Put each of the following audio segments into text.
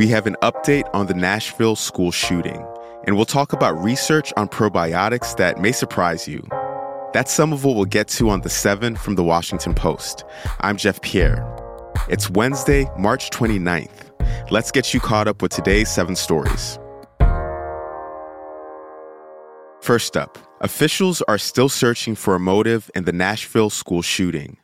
we have an update on the Nashville school shooting, and we'll talk about research on probiotics that may surprise you. That's some of what we'll get to on the 7 from the Washington Post. I'm Jeff Pierre. It's Wednesday, March 29th. Let's get you caught up with today's seven stories. First up, officials are still searching for a motive in the Nashville school shooting.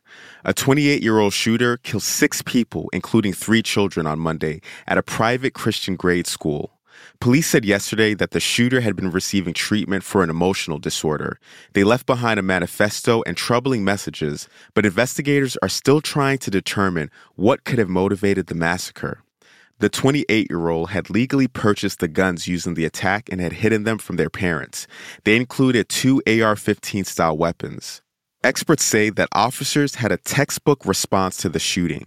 A 28 year old shooter killed six people, including three children, on Monday at a private Christian grade school. Police said yesterday that the shooter had been receiving treatment for an emotional disorder. They left behind a manifesto and troubling messages, but investigators are still trying to determine what could have motivated the massacre. The 28 year old had legally purchased the guns used in the attack and had hidden them from their parents. They included two AR 15 style weapons. Experts say that officers had a textbook response to the shooting.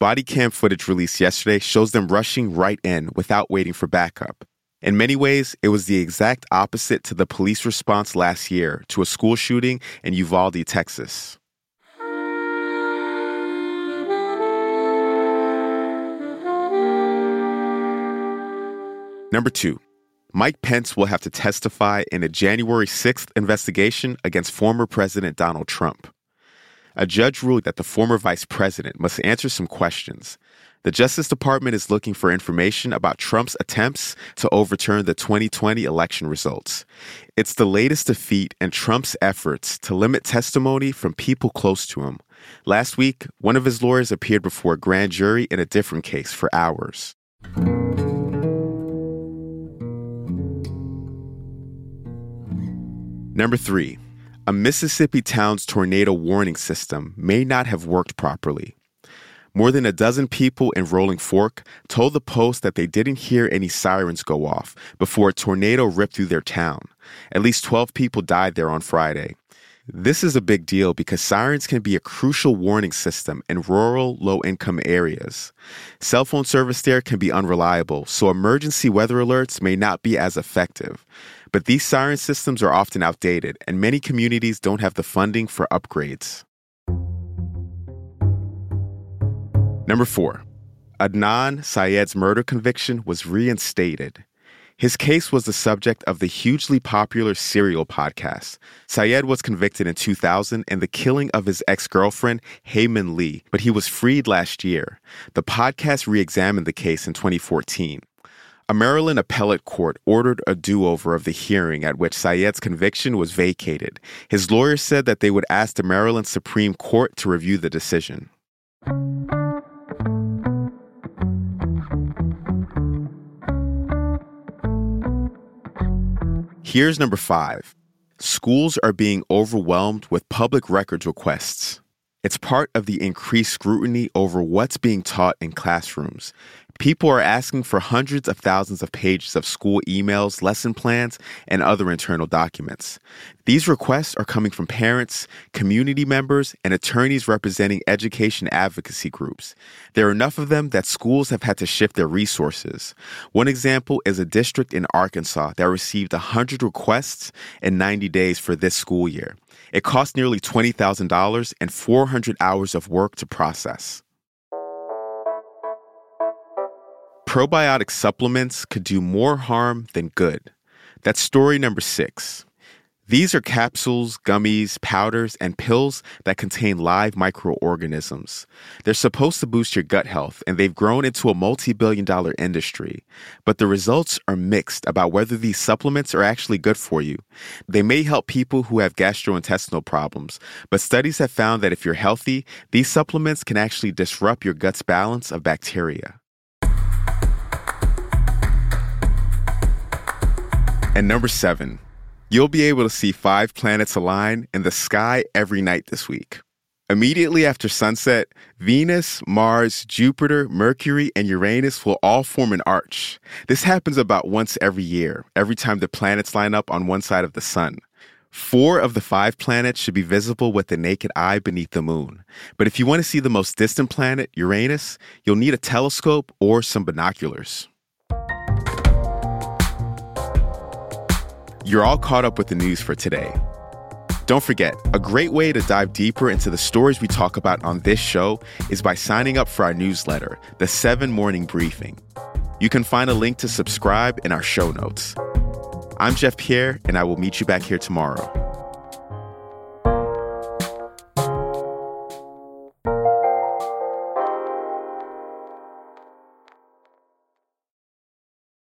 Body cam footage released yesterday shows them rushing right in without waiting for backup. In many ways, it was the exact opposite to the police response last year to a school shooting in Uvalde, Texas. Number two, Mike Pence will have to testify in a January 6th investigation against former President Donald Trump. A judge ruled that the former vice president must answer some questions. The Justice Department is looking for information about Trump's attempts to overturn the 2020 election results. It's the latest defeat in Trump's efforts to limit testimony from people close to him. Last week, one of his lawyers appeared before a grand jury in a different case for hours. Number three, a Mississippi town's tornado warning system may not have worked properly. More than a dozen people in Rolling Fork told the Post that they didn't hear any sirens go off before a tornado ripped through their town. At least 12 people died there on Friday. This is a big deal because sirens can be a crucial warning system in rural, low income areas. Cell phone service there can be unreliable, so emergency weather alerts may not be as effective. But these siren systems are often outdated, and many communities don't have the funding for upgrades. Number four, Adnan Syed's murder conviction was reinstated. His case was the subject of the hugely popular Serial podcast. Syed was convicted in 2000 in the killing of his ex girlfriend, Hae Min Lee, but he was freed last year. The podcast re examined the case in 2014. A Maryland appellate court ordered a do over of the hearing at which Syed's conviction was vacated. His lawyers said that they would ask the Maryland Supreme Court to review the decision. Here's number five schools are being overwhelmed with public records requests. It's part of the increased scrutiny over what's being taught in classrooms. People are asking for hundreds of thousands of pages of school emails, lesson plans, and other internal documents. These requests are coming from parents, community members, and attorneys representing education advocacy groups. There are enough of them that schools have had to shift their resources. One example is a district in Arkansas that received 100 requests in 90 days for this school year. It cost nearly $20,000 and 400 hours of work to process. Probiotic supplements could do more harm than good. That's story number six. These are capsules, gummies, powders, and pills that contain live microorganisms. They're supposed to boost your gut health, and they've grown into a multi billion dollar industry. But the results are mixed about whether these supplements are actually good for you. They may help people who have gastrointestinal problems, but studies have found that if you're healthy, these supplements can actually disrupt your gut's balance of bacteria. And number seven, you'll be able to see five planets align in the sky every night this week. Immediately after sunset, Venus, Mars, Jupiter, Mercury, and Uranus will all form an arch. This happens about once every year, every time the planets line up on one side of the sun. Four of the five planets should be visible with the naked eye beneath the moon. But if you want to see the most distant planet, Uranus, you'll need a telescope or some binoculars. You're all caught up with the news for today. Don't forget, a great way to dive deeper into the stories we talk about on this show is by signing up for our newsletter, The 7 Morning Briefing. You can find a link to subscribe in our show notes. I'm Jeff Pierre, and I will meet you back here tomorrow.